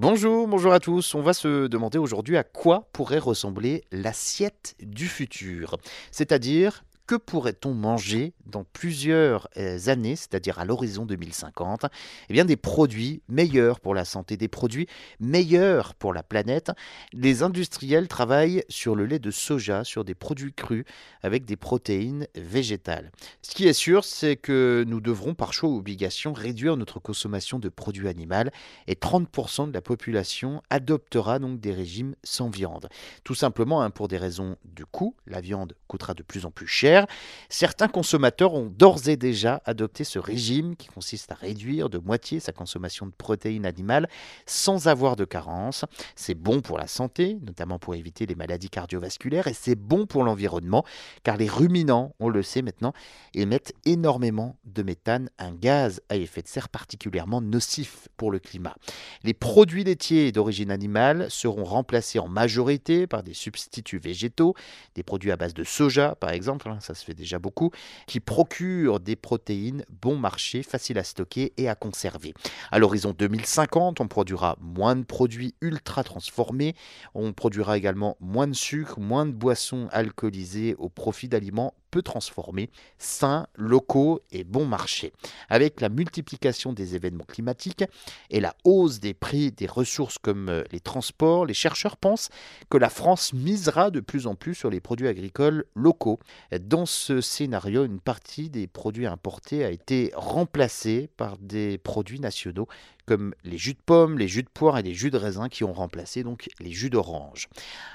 Bonjour, bonjour à tous. On va se demander aujourd'hui à quoi pourrait ressembler l'assiette du futur. C'est-à-dire que pourrait-on manger dans plusieurs euh, années, c'est-à-dire à, l'horizon 2050 Eh bien, des produits meilleurs pour la santé, des produits meilleurs pour la planète. Les industriels travaillent sur le lait de soja, sur des produits crus avec des protéines végétales. Ce qui est sûr, c'est que nous devrons par choix ou obligation réduire notre consommation de produits animaux et 30% de la population adoptera donc des régimes sans viande. Tout simplement hein, pour des raisons de coût, la viande coûtera de plus en plus cher Certains consommateurs ont d'ores et déjà adopté ce régime qui consiste à réduire de moitié sa consommation de protéines animales sans avoir de carence. C'est bon pour la santé, notamment pour éviter les maladies cardiovasculaires, et c'est bon pour l'environnement, car les ruminants, on le sait maintenant, émettent énormément de méthane, un gaz à effet de serre particulièrement nocif pour le climat. Les produits laitiers d'origine animale seront remplacés en majorité par des substituts végétaux, des produits à base de soja par exemple, hein, ça se fait déjà beaucoup, qui procurent des protéines bon marché, faciles à stocker et à conserver. À l'horizon 2050, on produira moins de produits ultra transformés, on produira également moins de sucre, moins de boissons alcoolisées au profit d'aliments peu transformés, sains, locaux et bon marché. Avec la multiplication des événements climatiques et la hausse des prix des ressources comme euh, les transports, les chercheurs pensent que la France misera de plus en plus sur les produits agricoles locaux. Dans ce scénario, une partie des produits importés a été remplacée par des produits nationaux comme les jus de pommes, les jus de poire et les jus de raisin qui ont remplacé donc les jus d'orange.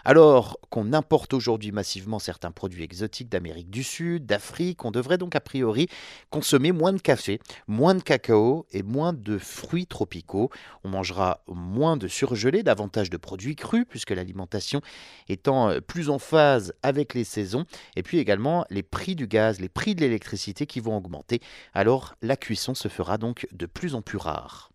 Alors qu'on importe aujourd'hui massivement certains produits exotiques d'Amérique du Sud, d'Afrique, on devrait donc a priori consommer moins de café, moins de cacao et moins de fruits tropicaux. On mangera moins de surgelés, davantage de produits crus puisque l'alimentation étant euh, plus en phase avec les saisons et puis également les prix du gaz, les prix de l'électricité qui vont augmenter. Alors la cuisson se fera donc de plus en plus rare.